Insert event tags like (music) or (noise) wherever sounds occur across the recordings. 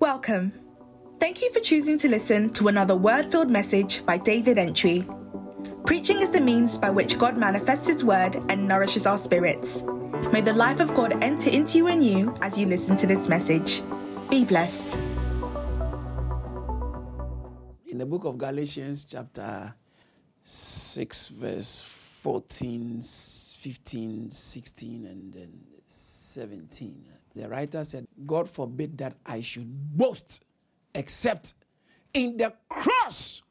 Welcome. Thank you for choosing to listen to another word filled message by David Entry. Preaching is the means by which God manifests His word and nourishes our spirits. May the life of God enter into you and you as you listen to this message. Be blessed. In the book of Galatians, chapter 6, verse 14, 15, 16, and then 17, the writer said, God forbid that I should boast except in the cross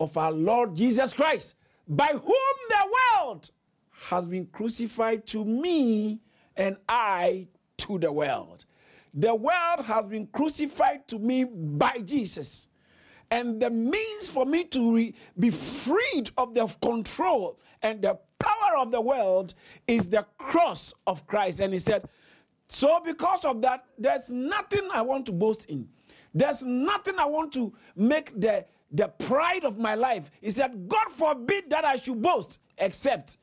of our Lord Jesus Christ, by whom the world has been crucified to me and I to the world. The world has been crucified to me by Jesus. And the means for me to re- be freed of the control and the power of the world is the cross of Christ. And he said, So because of that, there's nothing I want to boast in. There's nothing I want to make the, the pride of my life. Is that God forbid that I should boast, except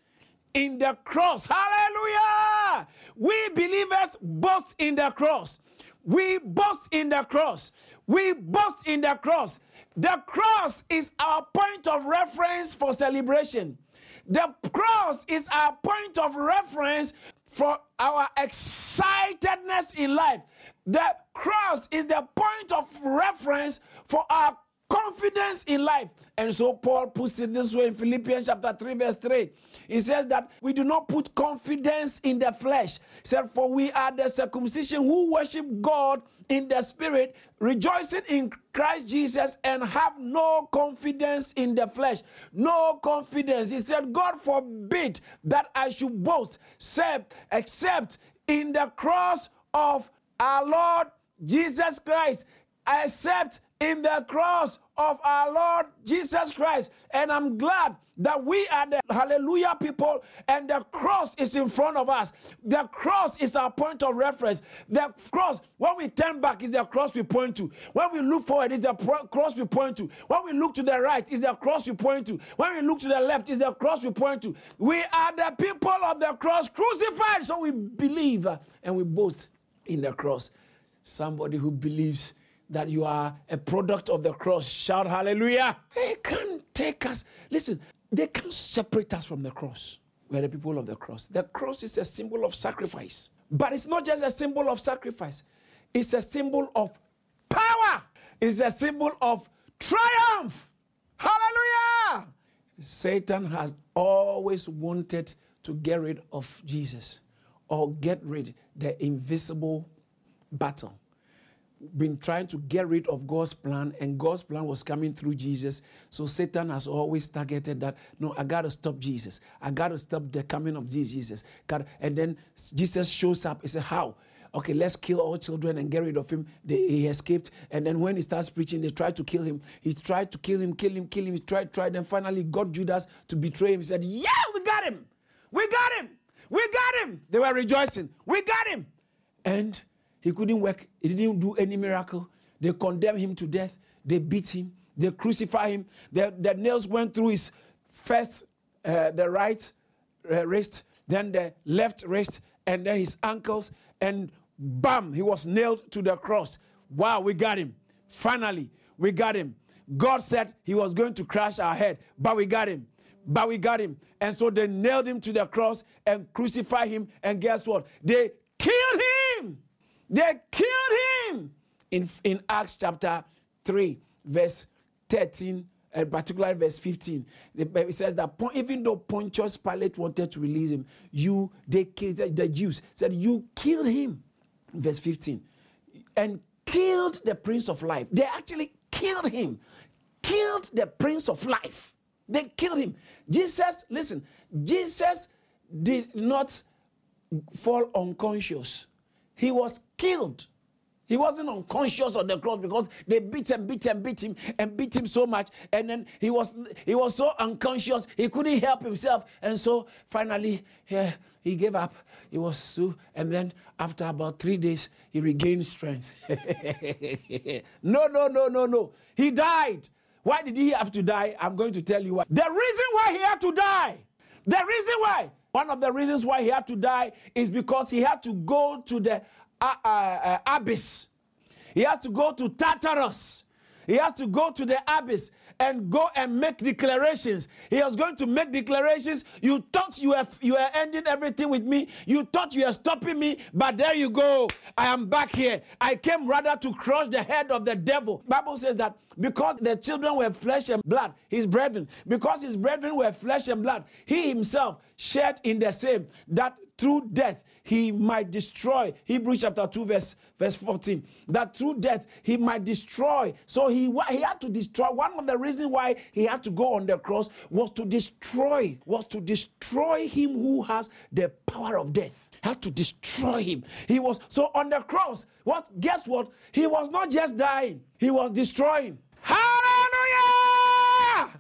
in the cross. Hallelujah! We believers boast in the cross. We boast in the cross. We boast in the cross. The cross is our point of reference for celebration. The cross is our point of reference for our excitedness in life. The cross is the point of reference for our confidence in life. And so Paul puts it this way in Philippians chapter 3, verse 3. He says that we do not put confidence in the flesh. He said, For we are the circumcision who worship God in the spirit, rejoicing in Christ Jesus, and have no confidence in the flesh. No confidence. He said, God forbid that I should boast, except, except in the cross of our Lord Jesus Christ, except in the cross of our Lord Jesus Christ. And I'm glad that we are the hallelujah people and the cross is in front of us. The cross is our point of reference. The cross, when we turn back, is the cross we point to. When we look forward, is the pro- cross we point to. When we look to the right, is the cross we point to. When we look to the left, is the cross we point to. We are the people of the cross crucified. So we believe uh, and we boast in the cross. Somebody who believes that you are a product of the cross. Shout hallelujah. They can't take us. Listen, they can't separate us from the cross. We're the people of the cross. The cross is a symbol of sacrifice. But it's not just a symbol of sacrifice, it's a symbol of power, it's a symbol of triumph. Hallelujah. Satan has always wanted to get rid of Jesus or get rid of the invisible battle been trying to get rid of God's plan, and God's plan was coming through Jesus. So Satan has always targeted that. No, I gotta stop Jesus. I gotta stop the coming of Jesus. God, and then Jesus shows up. He said, "How? Okay, let's kill all children and get rid of him." They, he escaped, and then when he starts preaching, they tried to kill him. He tried to kill him, kill him, kill him. He tried, tried, and finally got Judas to betray him. He said, "Yeah, we got him. We got him. We got him." They were rejoicing. We got him, and he couldn't work. He didn't do any miracle. They condemned him to death. They beat him. They crucified him. The, the nails went through his first, uh, the right uh, wrist, then the left wrist, and then his ankles. And bam, he was nailed to the cross. Wow, we got him. Finally, we got him. God said he was going to crash our head, but we got him. But we got him. And so they nailed him to the cross and crucified him. And guess what? They killed him. They killed him in, in Acts chapter 3, verse 13, and particularly verse 15. It says that even though Pontius Pilate wanted to release him, you, they killed, the Jews said, You killed him. Verse 15. And killed the Prince of Life. They actually killed him. Killed the Prince of Life. They killed him. Jesus, listen, Jesus did not fall unconscious he was killed. He wasn't unconscious on the cross because they beat him, beat him, beat him, and beat him so much. And then he was he was so unconscious he couldn't help himself. And so finally, yeah, he gave up. He was so, and then after about three days, he regained strength. (laughs) no, no, no, no, no. He died. Why did he have to die? I'm going to tell you why. The reason why he had to die, the reason why one of the reasons why he had to die is because he had to go to the uh, uh, uh, abyss. He has to go to Tartarus. He has to go to the abyss and go and make declarations. He was going to make declarations. You thought you were you were ending everything with me. You thought you were stopping me, but there you go. I am back here. I came rather to crush the head of the devil. Bible says that because the children were flesh and blood, his brethren, because his brethren were flesh and blood, he himself shared in the same that through death he might destroy. Hebrews chapter 2, verse, verse 14. That through death he might destroy. So he, he had to destroy. One of the reasons why he had to go on the cross was to destroy, was to destroy him who has the power of death. Had to destroy him. He was so on the cross. What guess what? He was not just dying, he was destroying.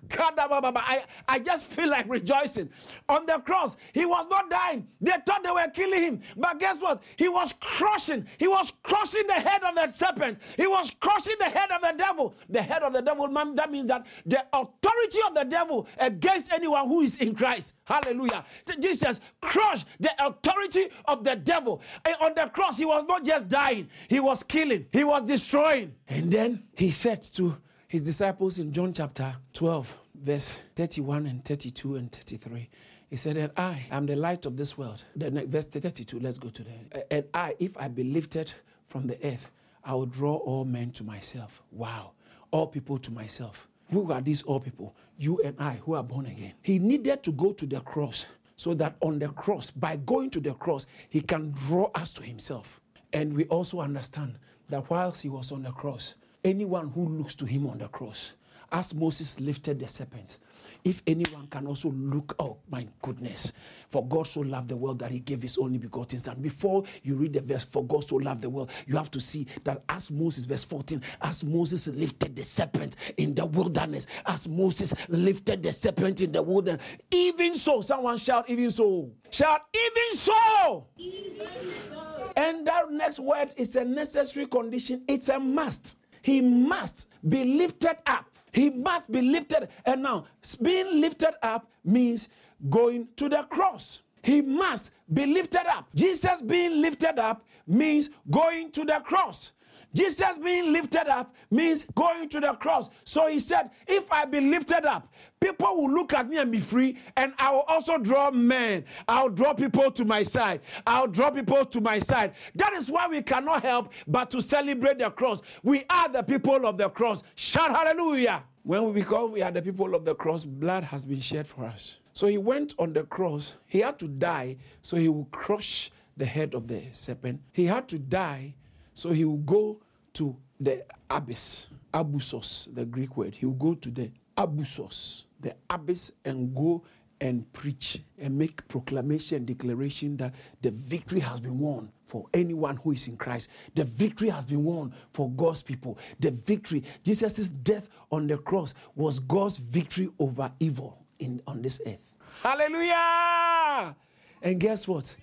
I, I just feel like rejoicing. On the cross, he was not dying. They thought they were killing him. But guess what? He was crushing. He was crushing the head of the serpent. He was crushing the head of the devil. The head of the devil, man, that means that the authority of the devil against anyone who is in Christ. Hallelujah. So Jesus crushed the authority of the devil. And on the cross, he was not just dying, he was killing, he was destroying. And then he said to his disciples in John chapter 12, verse 31 and 32 and 33. He said, And I am the light of this world. Then verse 32, let's go to that. And I, if I be lifted from the earth, I will draw all men to myself. Wow. All people to myself. Who are these all people? You and I who are born again. He needed to go to the cross so that on the cross, by going to the cross, he can draw us to himself. And we also understand that whilst he was on the cross, anyone who looks to him on the cross, as Moses lifted the serpent, if anyone can also look, oh my goodness, for God so loved the world that he gave his only begotten son. Before you read the verse, for God so loved the world, you have to see that as Moses, verse 14, as Moses lifted the serpent in the wilderness, as Moses lifted the serpent in the wilderness, even so, someone shout, even so, shout, even so. Even so. And that next word is a necessary condition, it's a must. He must be lifted up. He must be lifted. And now, being lifted up means going to the cross. He must be lifted up. Jesus being lifted up means going to the cross. Jesus being lifted up means going to the cross. So he said, If I be lifted up, people will look at me and be free, and I will also draw men. I'll draw people to my side. I'll draw people to my side. That is why we cannot help but to celebrate the cross. We are the people of the cross. Shout hallelujah. When we become we are the people of the cross, blood has been shed for us. So he went on the cross. He had to die so he would crush the head of the serpent. He had to die so he will go to the abyss, abusos, the Greek word. He will go to the abusos, the abyss, and go and preach and make proclamation, and declaration that the victory has been won for anyone who is in Christ. The victory has been won for God's people. The victory, Jesus' death on the cross was God's victory over evil in on this earth. Hallelujah! And guess what?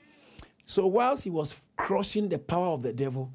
So whilst he was crushing the power of the devil,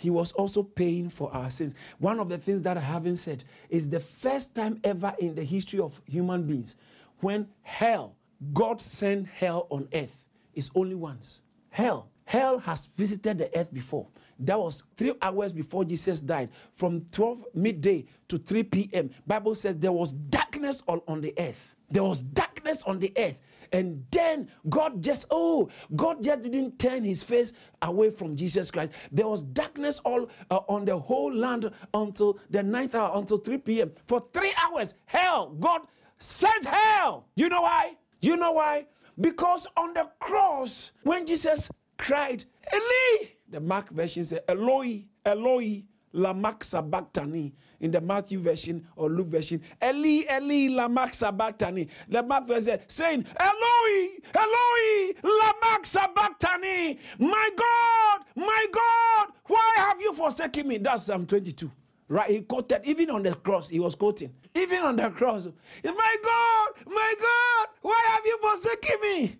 he was also paying for our sins. One of the things that I haven't said is the first time ever in the history of human beings when hell, God sent hell on earth, is only once. Hell. Hell has visited the earth before. That was three hours before Jesus died. From 12 midday to 3 p.m. Bible says there was darkness all on the earth. There was darkness on the earth. And then God just, oh, God just didn't turn his face away from Jesus Christ. There was darkness all uh, on the whole land until the ninth hour, until 3 p.m. For three hours, hell, God sent hell. You know why? You know why? Because on the cross, when Jesus cried, Eli, the Mark version says, Eloi, Eloi, lama sabachthani in the Matthew version or Luke version. Eli, Eli, lama sabachthani. The Mark version saying, Eloi, Eloi, lama sabachthani. My God, my God, why have you forsaken me? That's Psalm 22. Right? He quoted, even on the cross, he was quoting. Even on the cross. My God, my God, why have you forsaken me?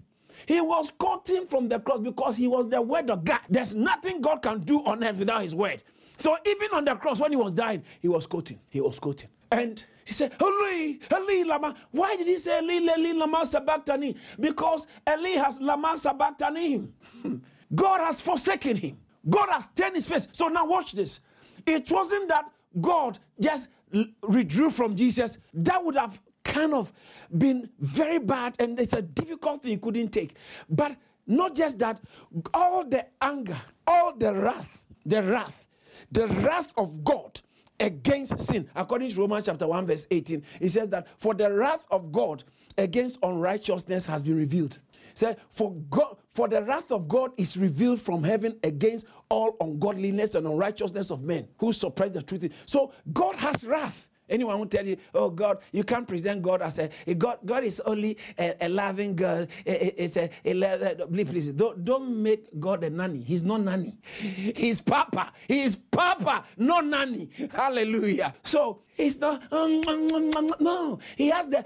He was quoting from the cross because he was the word of God. There's nothing God can do on earth without his word. So even on the cross, when he was dying, he was quoting. He was quoting. And he said, Eli, Eli, Lama. Why did he say Eli, Eli, Lama Sabachthani? Because Eli has Lama Sabachthani. (laughs) God has forsaken him. God has turned his face. So now watch this. it wasn't that God just withdrew from Jesus. That would have kind of been very bad and it's a difficult thing he couldn't take. But not just that, all the anger, all the wrath, the wrath, the wrath of God against sin. According to Romans chapter 1, verse 18, it says that for the wrath of God against unrighteousness has been revealed. Say, for God, for the wrath of God is revealed from heaven against all ungodliness and unrighteousness of men who suppress the truth. So God has wrath. Anyone will tell you, oh God, you can't present God as a, God. God is only a, a loving God. It's a, a, a, eh, please, please don't, don't make God a nanny. He's not nanny. He's Papa. He is Papa, not nanny. Hallelujah. So he's not mm, mm, mm, no. He has the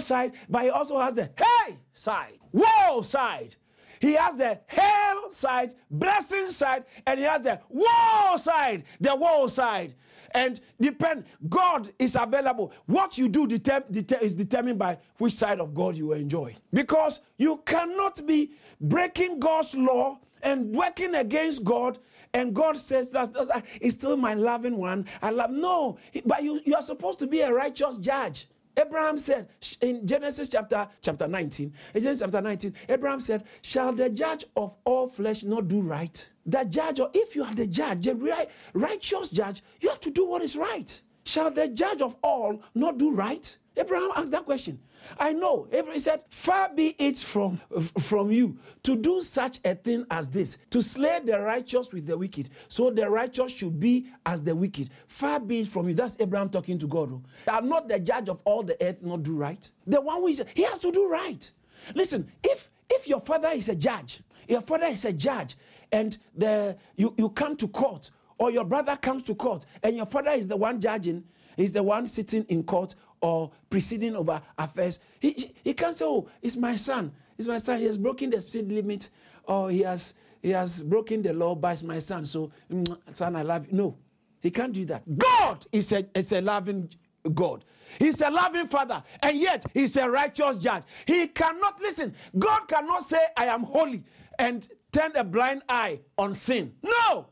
side, but he also has the hey side, whoa side. He has the hell side, blessing side, and he has the woe side, the woe side and depend god is available. What you do deter- is determined by which side of god you enjoy. Because you cannot be breaking god's law and working against god and god says that's, that's it's still my loving one. I love no but you, you are supposed to be a righteous judge. Abraham said in Genesis chapter chapter 19, in Genesis chapter 19, Abraham said, Shall the judge of all flesh not do right? The judge, or if you are the judge, the right, righteous judge, you have to do what is right. Shall the judge of all not do right? Abraham asked that question. I know. Abraham said, Far be it from, from you to do such a thing as this, to slay the righteous with the wicked. So the righteous should be as the wicked. Far be it from you. That's Abraham talking to God. Oh. Are not the judge of all the earth not do right? The one who is, he has to do right. Listen, if if your father is a judge, your father is a judge, and the you, you come to court, or your brother comes to court, and your father is the one judging, is the one sitting in court or proceeding over affairs. He, he can't say, Oh, it's my son. It's my son. He has broken the speed limit, or he has he has broken the law, it's my son. So, mm, son, I love you. No, he can't do that. God is a, is a loving God. He's a loving father, and yet he's a righteous judge. He cannot listen. God cannot say, I am holy, and turn a blind eye on sin. No!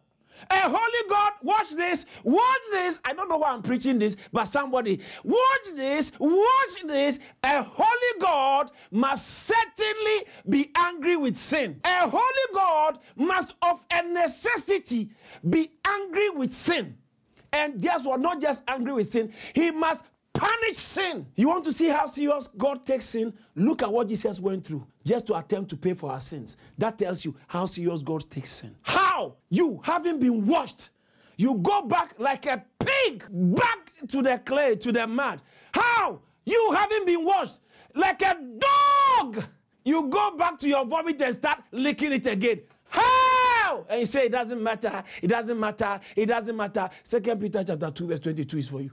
A holy God, watch this, watch this. I don't know why I'm preaching this, but somebody, watch this, watch this. A holy God must certainly be angry with sin. A holy God must, of a necessity, be angry with sin. And guess what? Not just angry with sin, he must punish sin. You want to see how serious God takes sin? Look at what Jesus went through just to attempt to pay for our sins. That tells you how serious God takes sin. How you, having been washed, you go back like a pig back to the clay, to the mud. How you, having been washed like a dog, you go back to your vomit and start licking it again. How? And you say it doesn't matter, it doesn't matter, it doesn't matter. Second Peter chapter 2, verse 22 is for you.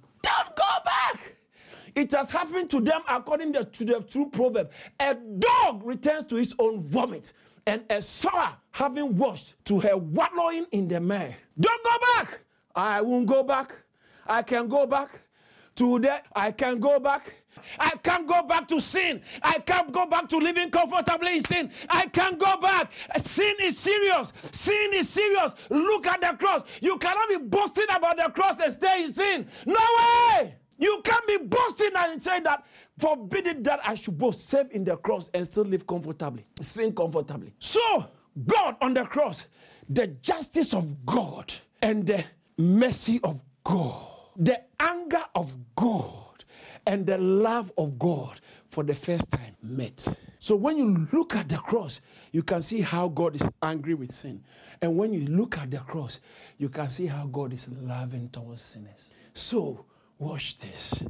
It has happened to them according to the true proverb. A dog returns to his own vomit, and a sower having washed to her wallowing in the mire. Don't go back. I won't go back. I can go back to that. I can go back. I can't go back to sin. I can't go back to living comfortably in sin. I can't go back. Sin is serious. Sin is serious. Look at the cross. You cannot be boasting about the cross and stay in sin. No way. You can't be boasting and saying that, forbidden that I should boast, save in the cross and still live comfortably, sin comfortably. So, God on the cross, the justice of God and the mercy of God, the anger of God and the love of God for the first time met. So when you look at the cross, you can see how God is angry with sin. And when you look at the cross, you can see how God is loving towards sinners. So Watch this.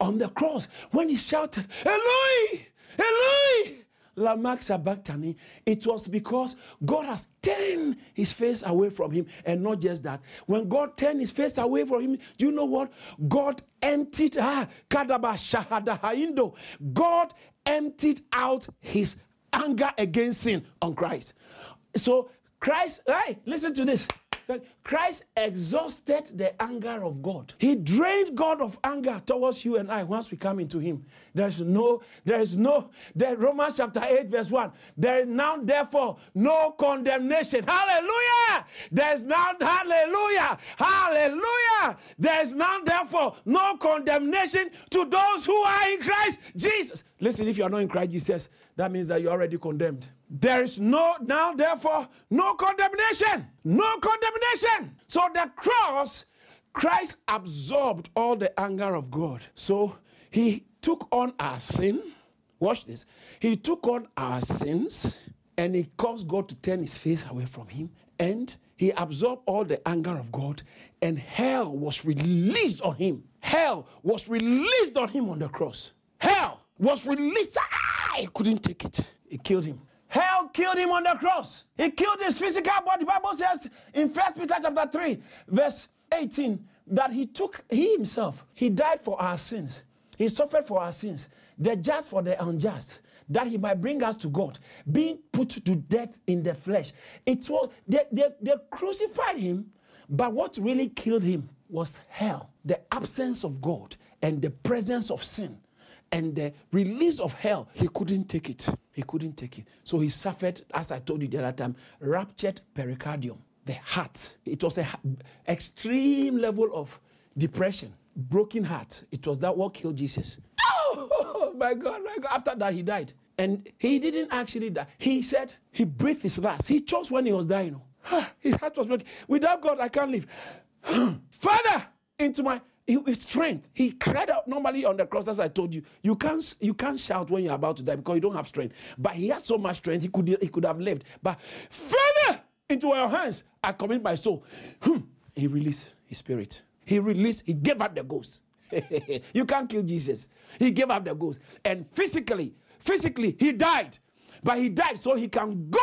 On the cross, when he shouted, Eloi, Eloi, Lama Sabachthani, it was because God has turned his face away from him. And not just that. When God turned his face away from him, do you know what? God emptied, ah, Kadaba. God emptied out his anger against sin on Christ. So Christ, hey, listen to this. Christ exhausted the anger of God. He drained God of anger towards you and I once we come into Him. There's no, there is no, the Romans chapter 8, verse 1. There is now, therefore, no condemnation. Hallelujah! There's now, hallelujah, hallelujah. There's now, therefore, no condemnation to those who are in Christ Jesus. Listen, if you are not in Christ Jesus, that means that you're already condemned. There is no, now, therefore, no condemnation. No condemnation. So the cross, Christ absorbed all the anger of God. So he took on our sin. Watch this. He took on our sins and he caused God to turn his face away from him. And he absorbed all the anger of God, and hell was released on him. Hell was released on him on the cross. Hell was released. Ah, he couldn't take it. It killed him. Hell killed him on the cross. He killed his physical body. The Bible says in First Peter chapter 3, verse 18, that he took, he himself, he died for our sins. He suffered for our sins, the just for the unjust, that he might bring us to God, being put to death in the flesh. It was they, they, they crucified him, but what really killed him was hell, the absence of God and the presence of sin and the release of hell. He couldn't take it. He couldn't take it. So he suffered, as I told you the other time, ruptured pericardium, the heart. It was an extreme level of depression, broken heart. It was that what killed Jesus. Oh (laughs) my God, my God. After that, he died. And he didn't actually die. He said he breathed his last. He chose when he was dying. His heart was broken. Without God, I can't live. (gasps) Father, into my with strength. He cried out normally on the cross, as I told you. You can't you can't shout when you're about to die because you don't have strength. But he had so much strength, he could he could have lived. But Father, into your hands, I commit my soul. Hmm. He released his spirit. He released, he gave up the ghost. (laughs) you can't kill Jesus. He gave up the ghost. And physically, physically, he died but he died so he can go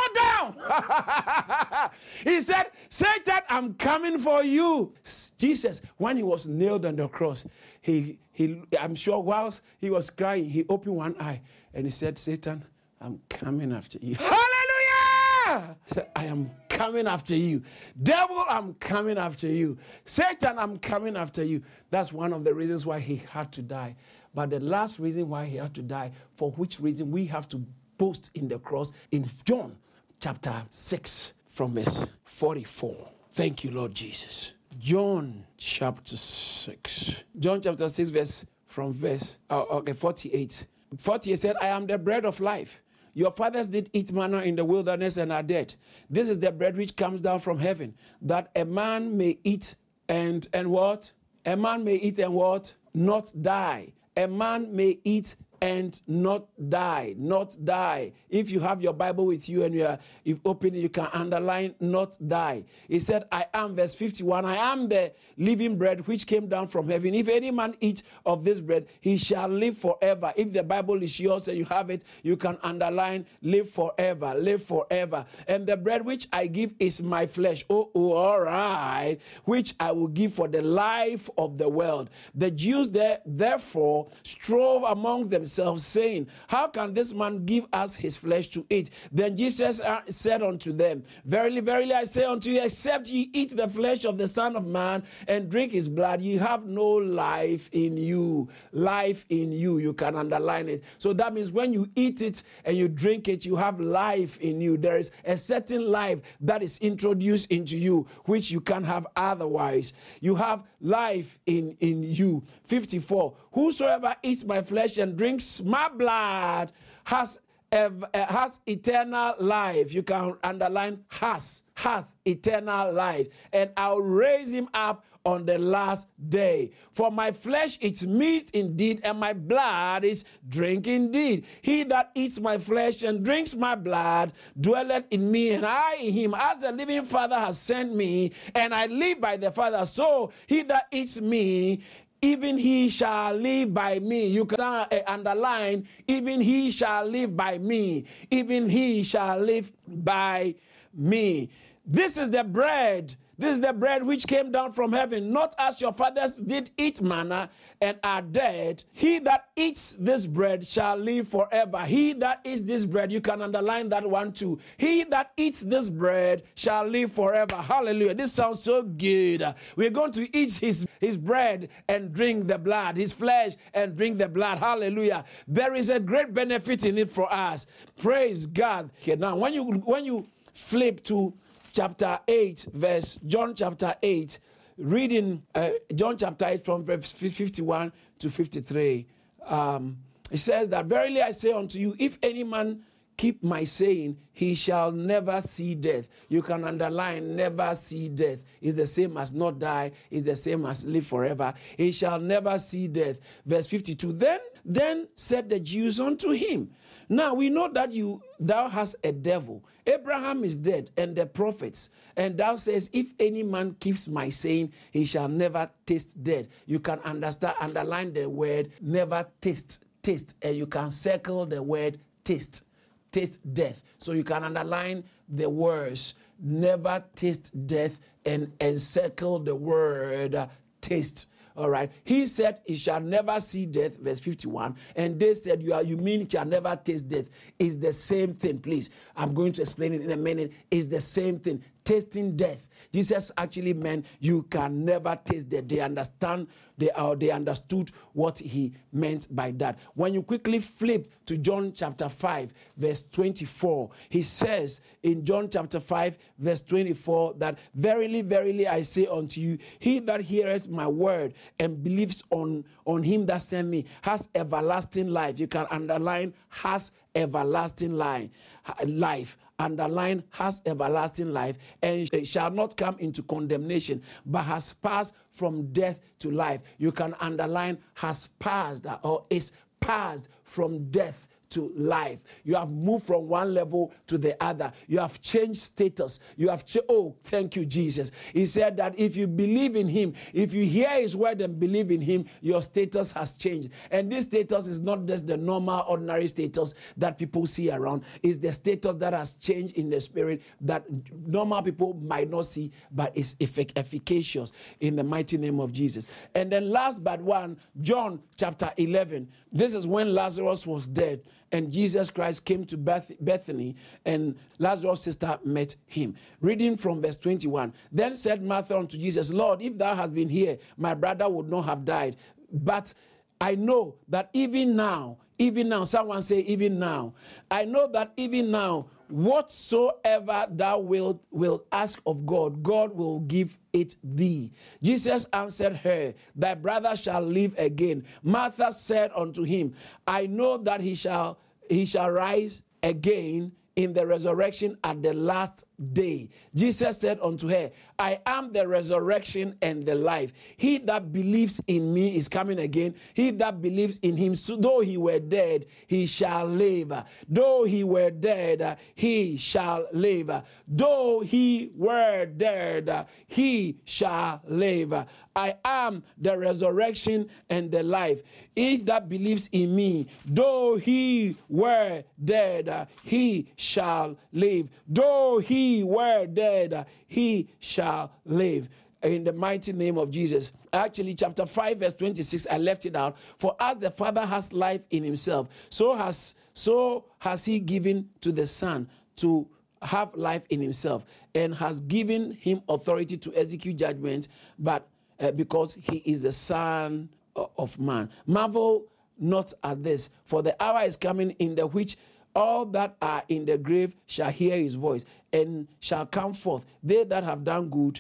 (laughs) he said, Satan, I'm coming for you. Jesus, when he was nailed on the cross, he, he I'm sure whilst he was crying, he opened one eye and he said, Satan, I'm coming after you. (laughs) Hallelujah! He said, I am coming after you. Devil, I'm coming after you. Satan, I'm coming after you. That's one of the reasons why he had to die. But the last reason why he had to die, for which reason we have to boast in the cross in John chapter 6 from verse 44. Thank you, Lord Jesus. John chapter 6. John chapter 6, verse from verse uh, okay, 48. 48 said, I am the bread of life. Your fathers did eat manna in the wilderness and are dead. This is the bread which comes down from heaven, that a man may eat and and what? A man may eat and what? Not die. A man may eat and not die, not die. If you have your Bible with you and you are if open you can underline not die. He said, I am, verse 51, I am the living bread which came down from heaven. If any man eat of this bread, he shall live forever. If the Bible is yours and you have it, you can underline live forever, live forever. And the bread which I give is my flesh. Oh, oh all right, which I will give for the life of the world. The Jews there therefore strove amongst them themselves, saying, How can this man give us his flesh to eat? Then Jesus uh, said unto them, Verily, verily, I say unto you, except ye eat the flesh of the Son of Man and drink his blood, ye have no life in you. Life in you. You can underline it. So that means when you eat it and you drink it, you have life in you. There is a certain life that is introduced into you, which you can't have otherwise. You have life in, in you. 54. Whosoever eats my flesh and drinks drinks my blood has eh, has eternal life. You can underline has, has eternal life. And I'll raise him up on the last day. For my flesh is meat indeed, and my blood is drink indeed. He that eats my flesh and drinks my blood dwelleth in me, and I in him, as the living Father has sent me, and I live by the Father. So he that eats me even he shall live by me. You can uh, underline, even he shall live by me. Even he shall live by me. This is the bread This is the bread which came down from heaven, not as your fathers did eat manna and are dead. He that eats this bread shall live forever. He that eats this bread, you can underline that one too. He that eats this bread shall live forever. Hallelujah. This sounds so good. We're going to eat his, his bread and drink the blood, his flesh and drink the blood. Hallelujah. There is a great benefit in it for us. Praise God. Okay, now when you when you flip to chapter 8, verse John chapter 8, reading uh, John chapter 8 from verse 51 to 53. Um, it says that, Verily I say unto you, if any man keep my saying, he shall never see death. You can underline never see death. Is the same as not die, is the same as live forever. He shall never see death. Verse 52. Then then said the Jews unto him, now we know that you thou hast a devil. Abraham is dead, and the prophets. And thou says, If any man keeps my saying, he shall never taste death. You can understand, underline the word never taste, taste, and you can circle the word taste, taste death. So you can underline the words never taste death and encircle the word taste. All right. He said, He shall never see death, verse 51. And they said, You are you mean shall never taste death. Is the same thing, please. I'm going to explain it in a minute. Is the same thing. Tasting death. Jesus actually meant you can never taste death. They understand they, uh, they understood what he meant by that. When you quickly flip to John chapter 5, verse 24, he says in John chapter 5, verse 24, that verily, verily, I say unto you, he that heareth my word and believes on, on him that sent me has everlasting life. You can underline has everlasting life. Underline has everlasting life and shall not come into condemnation, but has passed from death to life. You can underline has passed or is passed from death to life. You have moved from one level to the other. You have changed status. You have ch- oh, thank you, Jesus. He said that if you believe in Him, if you hear His word and believe in Him, your status has changed. And this status is not just the normal, ordinary status that people see around. It's the status that has changed in the spirit that normal people might not see, but is effic- efficacious in the mighty name of Jesus. And then last but one, John chapter 11. This is when Lazarus was dead and Jesus Christ came to Beth- Bethany, and Lazarus' sister met him. Reading from verse 21 Then said Martha unto Jesus, Lord, if thou hast been here, my brother would not have died. But I know that even now, even now, someone say, even now, I know that even now, whatsoever thou wilt will ask of God, God will give it thee. Jesus answered her, Thy brother shall live again. Martha said unto him, I know that he shall he shall rise again in the resurrection at the last day. Jesus said unto her, I am the resurrection and the life. He that believes in me is coming again. He that believes in him, so though he were dead, he shall live. Though he were dead, he shall live. Though he were dead, he shall live. I am the resurrection and the life. He that believes in me, though he were dead, he shall live. Though he were dead, he shall live. In the mighty name of Jesus. Actually, chapter 5, verse 26, I left it out. For as the Father has life in himself, so has so has he given to the Son to have life in himself, and has given him authority to execute judgment, but uh, because he is the Son of Man. Marvel not at this, for the hour is coming in the which all that are in the grave shall hear his voice and shall come forth. They that have done good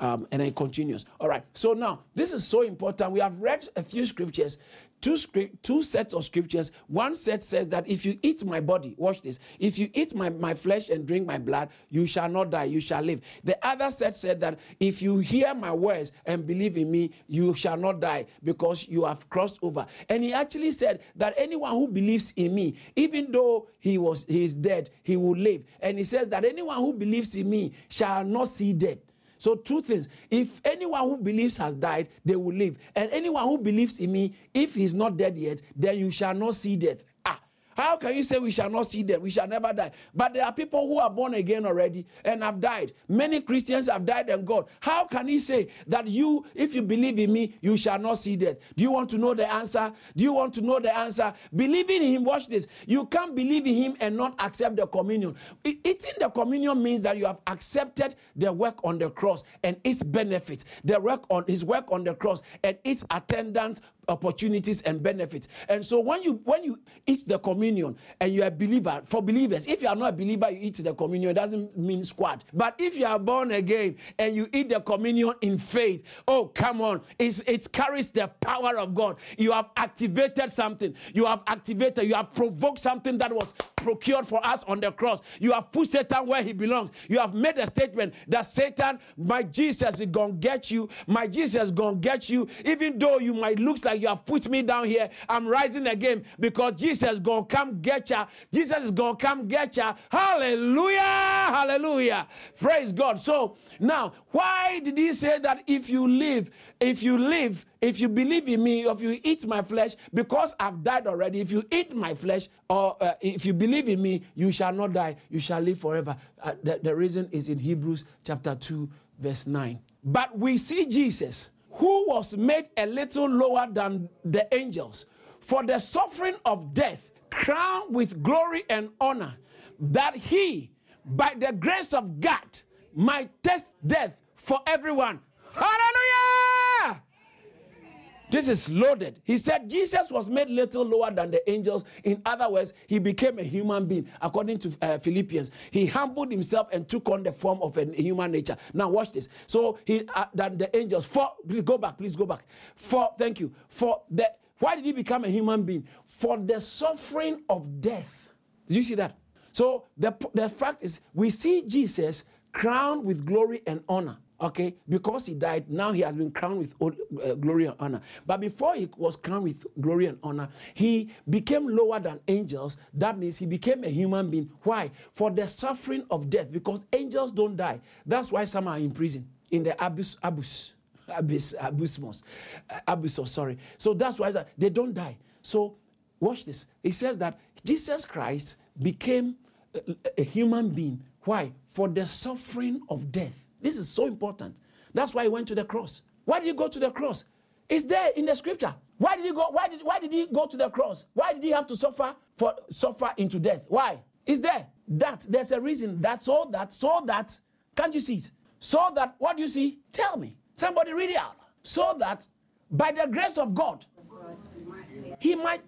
um, and then it continues. All right. So now this is so important. We have read a few scriptures, two script, two sets of scriptures. One set says that if you eat my body, watch this. If you eat my, my flesh and drink my blood, you shall not die, you shall live. The other set said that if you hear my words and believe in me, you shall not die because you have crossed over. And he actually said that anyone who believes in me, even though he was he is dead, he will live. And he says that anyone who believes in me shall not see death. So, two things. If anyone who believes has died, they will live. And anyone who believes in me, if he's not dead yet, then you shall not see death. How can you say we shall not see death? We shall never die. But there are people who are born again already and have died. Many Christians have died and gone. How can he say that you, if you believe in me, you shall not see death? Do you want to know the answer? Do you want to know the answer? Believing in him, watch this. You can't believe in him and not accept the communion. Eating the communion means that you have accepted the work on the cross and its benefit, the work on his work on the cross and its attendant opportunities and benefits. And so when you when you eat the communion and you're a believer, for believers, if you are not a believer, you eat the communion, it doesn't mean squat. But if you are born again and you eat the communion in faith, oh come on, it's, it carries the power of God. You have activated something. You have activated, you have provoked something that was procured for us on the cross. You have put Satan where he belongs. You have made a statement that Satan, my Jesus is gonna get you, my Jesus is gonna get you, even though you might look like you have put me down here. I'm rising again because Jesus is gonna come get ya. Jesus is gonna come get ya. Hallelujah! Hallelujah! Praise God. So now, why did he say that if you live, if you live, if you believe in me, if you eat my flesh, because I've died already, if you eat my flesh, or uh, if you believe in me, you shall not die, you shall live forever. Uh, the, the reason is in Hebrews chapter 2, verse 9. But we see Jesus who was made a little lower than the angels, for the suffering of death, crowned with glory and honor, that he, by the grace of God, might test death for everyone. This is loaded. He said Jesus was made little lower than the angels. In other words, he became a human being. According to uh, Philippians, he humbled himself and took on the form of a human nature. Now watch this. So he uh, than the angels. For please go back. Please go back. For thank you. For the why did he become a human being? For the suffering of death. Did you see that? So the the fact is, we see Jesus crowned with glory and honor. Okay, because he died, now he has been crowned with uh, glory and honor. But before he was crowned with glory and honor, he became lower than angels. That means he became a human being. Why? For the suffering of death, because angels don't die. That's why some are in prison, in the abyss, abyss, abyss, abysmos, uh, abyssos, sorry. So that's why they don't die. So watch this. It says that Jesus Christ became a, a human being. Why? For the suffering of death. This is so important. That's why he went to the cross. Why did he go to the cross? It's there in the scripture. Why did he go? Why did, why did he go to the cross? Why did he have to suffer for suffer into death? Why? Is there. That there's a reason. That's all that, so that, can't you see it? So that, what do you see? Tell me. Somebody read it out. So that by the grace of God, he might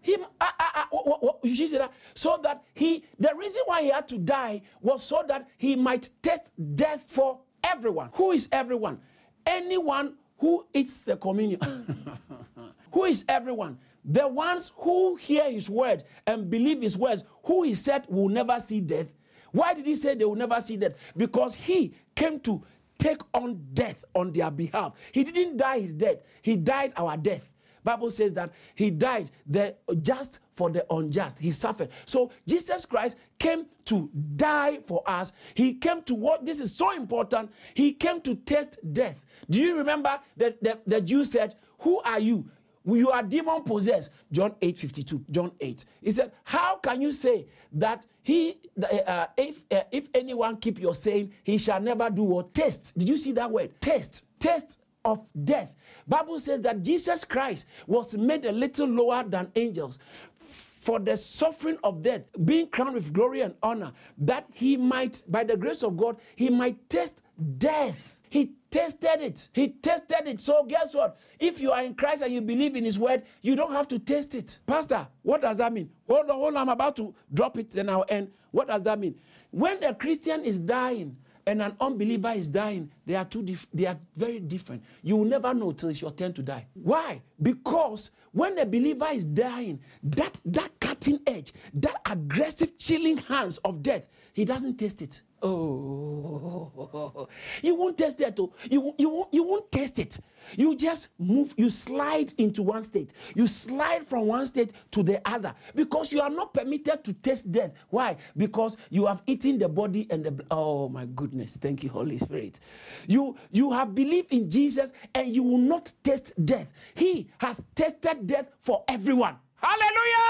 him uh, uh, uh, what, what, you see that? So that he the reason why he had to die was so that he might test death for everyone. Who is everyone? Anyone who eats the communion. (laughs) Who is everyone? The ones who hear his word and believe his words who he said will never see death. Why did he say they will never see death? Because he came to take on death on their behalf. He didn't die his death. He died our death Bible says that he died the just for the unjust. He suffered. So Jesus Christ came to die for us. He came to what this is so important. He came to test death. Do you remember that the, the Jew said, Who are you? You are demon possessed. John 8 52. John 8. He said, How can you say that he uh, if uh, if anyone keep your saying, he shall never do or test? Did you see that word? Test. Test of death. Bible says that Jesus Christ was made a little lower than angels for the suffering of death, being crowned with glory and honor, that he might, by the grace of God, he might test death. He tested it. He tested it. So guess what? If you are in Christ and you believe in his word, you don't have to test it. Pastor, what does that mean? Hold on, hold on. I'm about to drop it, then I'll end. What does that mean? When a Christian is dying, and an unbeliever is dying, they are two dif- they are very different. You will never know till it's your turn to die. Why? Because when a believer is dying, that that cutting edge, that aggressive chilling hands of death, he doesn't taste it. Oh, you won't test that. Oh. You, you, won't, you won't test it. You just move, you slide into one state. You slide from one state to the other because you are not permitted to taste death. Why? Because you have eaten the body and the oh my goodness. Thank you, Holy Spirit. You you have believed in Jesus and you will not taste death. He has tasted death for everyone. Hallelujah!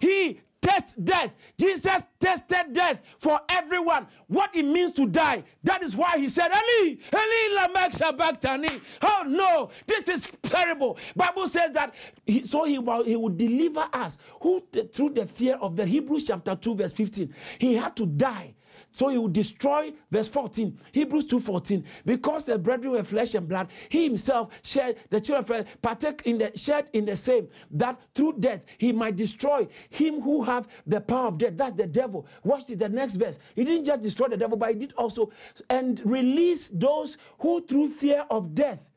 He test death. Jesus tested death for everyone. What it means to die. That is why he said, Eli, Eli, lamek sabachthani. Oh no, this is terrible. Bible says that he, so he will, he deliver us who through the fear of the Hebrews chapter 2 verse 15. He had to die so he will destroy, verse 14, Hebrews 2.14, because the brethren were flesh and blood, he himself shared, the children of partake in the, shared in the same, that through death he might destroy him who have the power of death. That's the devil. Watch the next verse. He didn't just destroy the devil, but he did also, and release those who through fear of death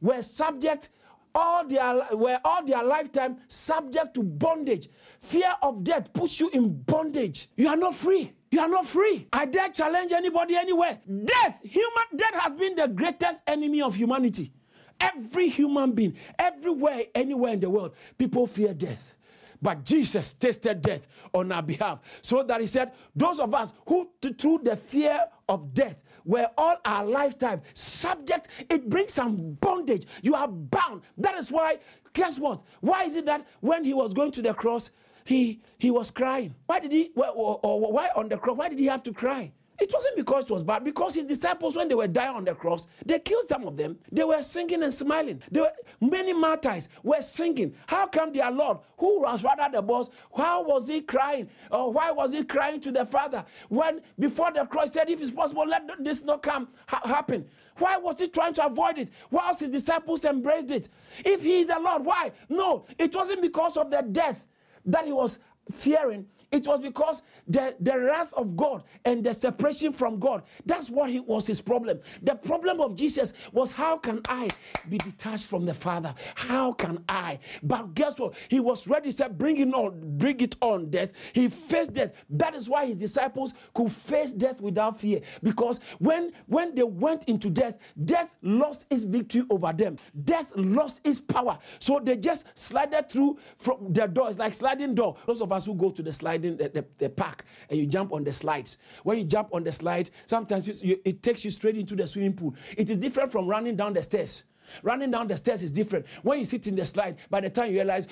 were subject all their were all their lifetime subject to bondage. Fear of death puts you in bondage. You are not free. You are not free. I dare challenge anybody anywhere. Death, human death has been the greatest enemy of humanity. Every human being, everywhere, anywhere in the world, people fear death. But Jesus tasted death on our behalf. So that he said, Those of us who, through the fear of death, were all our lifetime subject, it brings some bondage. You are bound. That is why, guess what? Why is it that when he was going to the cross, he, he was crying. Why did he, or, or why on the cross, why did he have to cry? It wasn't because it was bad, because his disciples, when they were dying on the cross, they killed some of them. They were singing and smiling. They were, many martyrs were singing. How come their Lord, who was rather the boss, how was he crying? Or why was he crying to the Father? When before the cross said, if it's possible, let this not come ha- happen. Why was he trying to avoid it? Whilst his disciples embraced it. If he is the Lord, why? No, it wasn't because of the death that he was fearing it was because the, the wrath of God and the separation from God, that's what he, was his problem. The problem of Jesus was how can I be detached from the Father? How can I? But guess what? He was ready, he said, bring it on, bring it on, death. He faced death. That is why his disciples could face death without fear. Because when, when they went into death, death lost its victory over them. Death lost its power. So they just slided through from the door. It's like sliding door. Those of us who go to the slide the, the, the, park and you jump on the slides. When you jump on the slide, sometimes you, it takes you straight into the swimming pool. It is different from running down the stairs. Running down the stairs is different. When you sit in the slide, by the time you realize,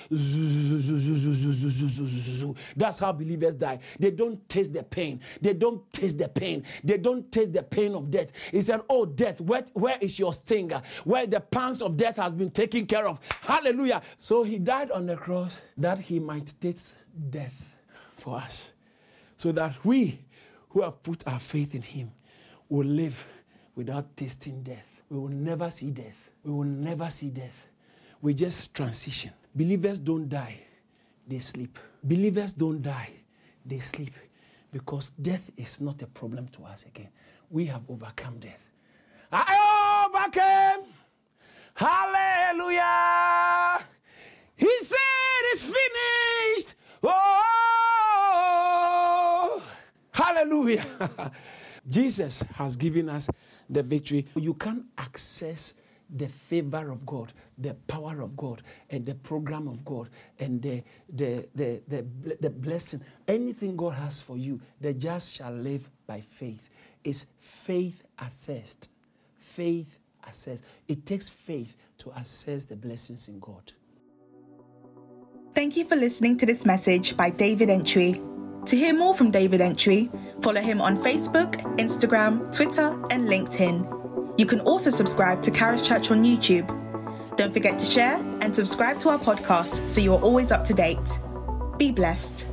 that's how believers die. They don't taste the pain. They don't taste the pain. They don't taste the pain of death. He said, Oh, death, where, where is your stinger? Where the pangs of death has been taken care of. Hallelujah. So he died on the cross that he might taste death for us so that we who have put our faith in him will live without tasting death. We will never see death. We will never see death. We just transition. Believers don't die, they sleep. Believers don't die, they sleep because death is not a problem to us again. We have overcome death. I overcame. Hallelujah. He said it's finished. Oh, hallelujah. (laughs) Jesus has given us the victory. You can't access the favor of God, the power of God, and the program of God, and the, the, the, the, the blessing. Anything God has for you, the just shall live by faith. Is faith assessed. Faith assessed. It takes faith to assess the blessings in God. Thank you for listening to this message by David Entry. To hear more from David Entry, follow him on Facebook, Instagram, Twitter, and LinkedIn. You can also subscribe to Caris Church on YouTube. Don't forget to share and subscribe to our podcast so you're always up to date. Be blessed.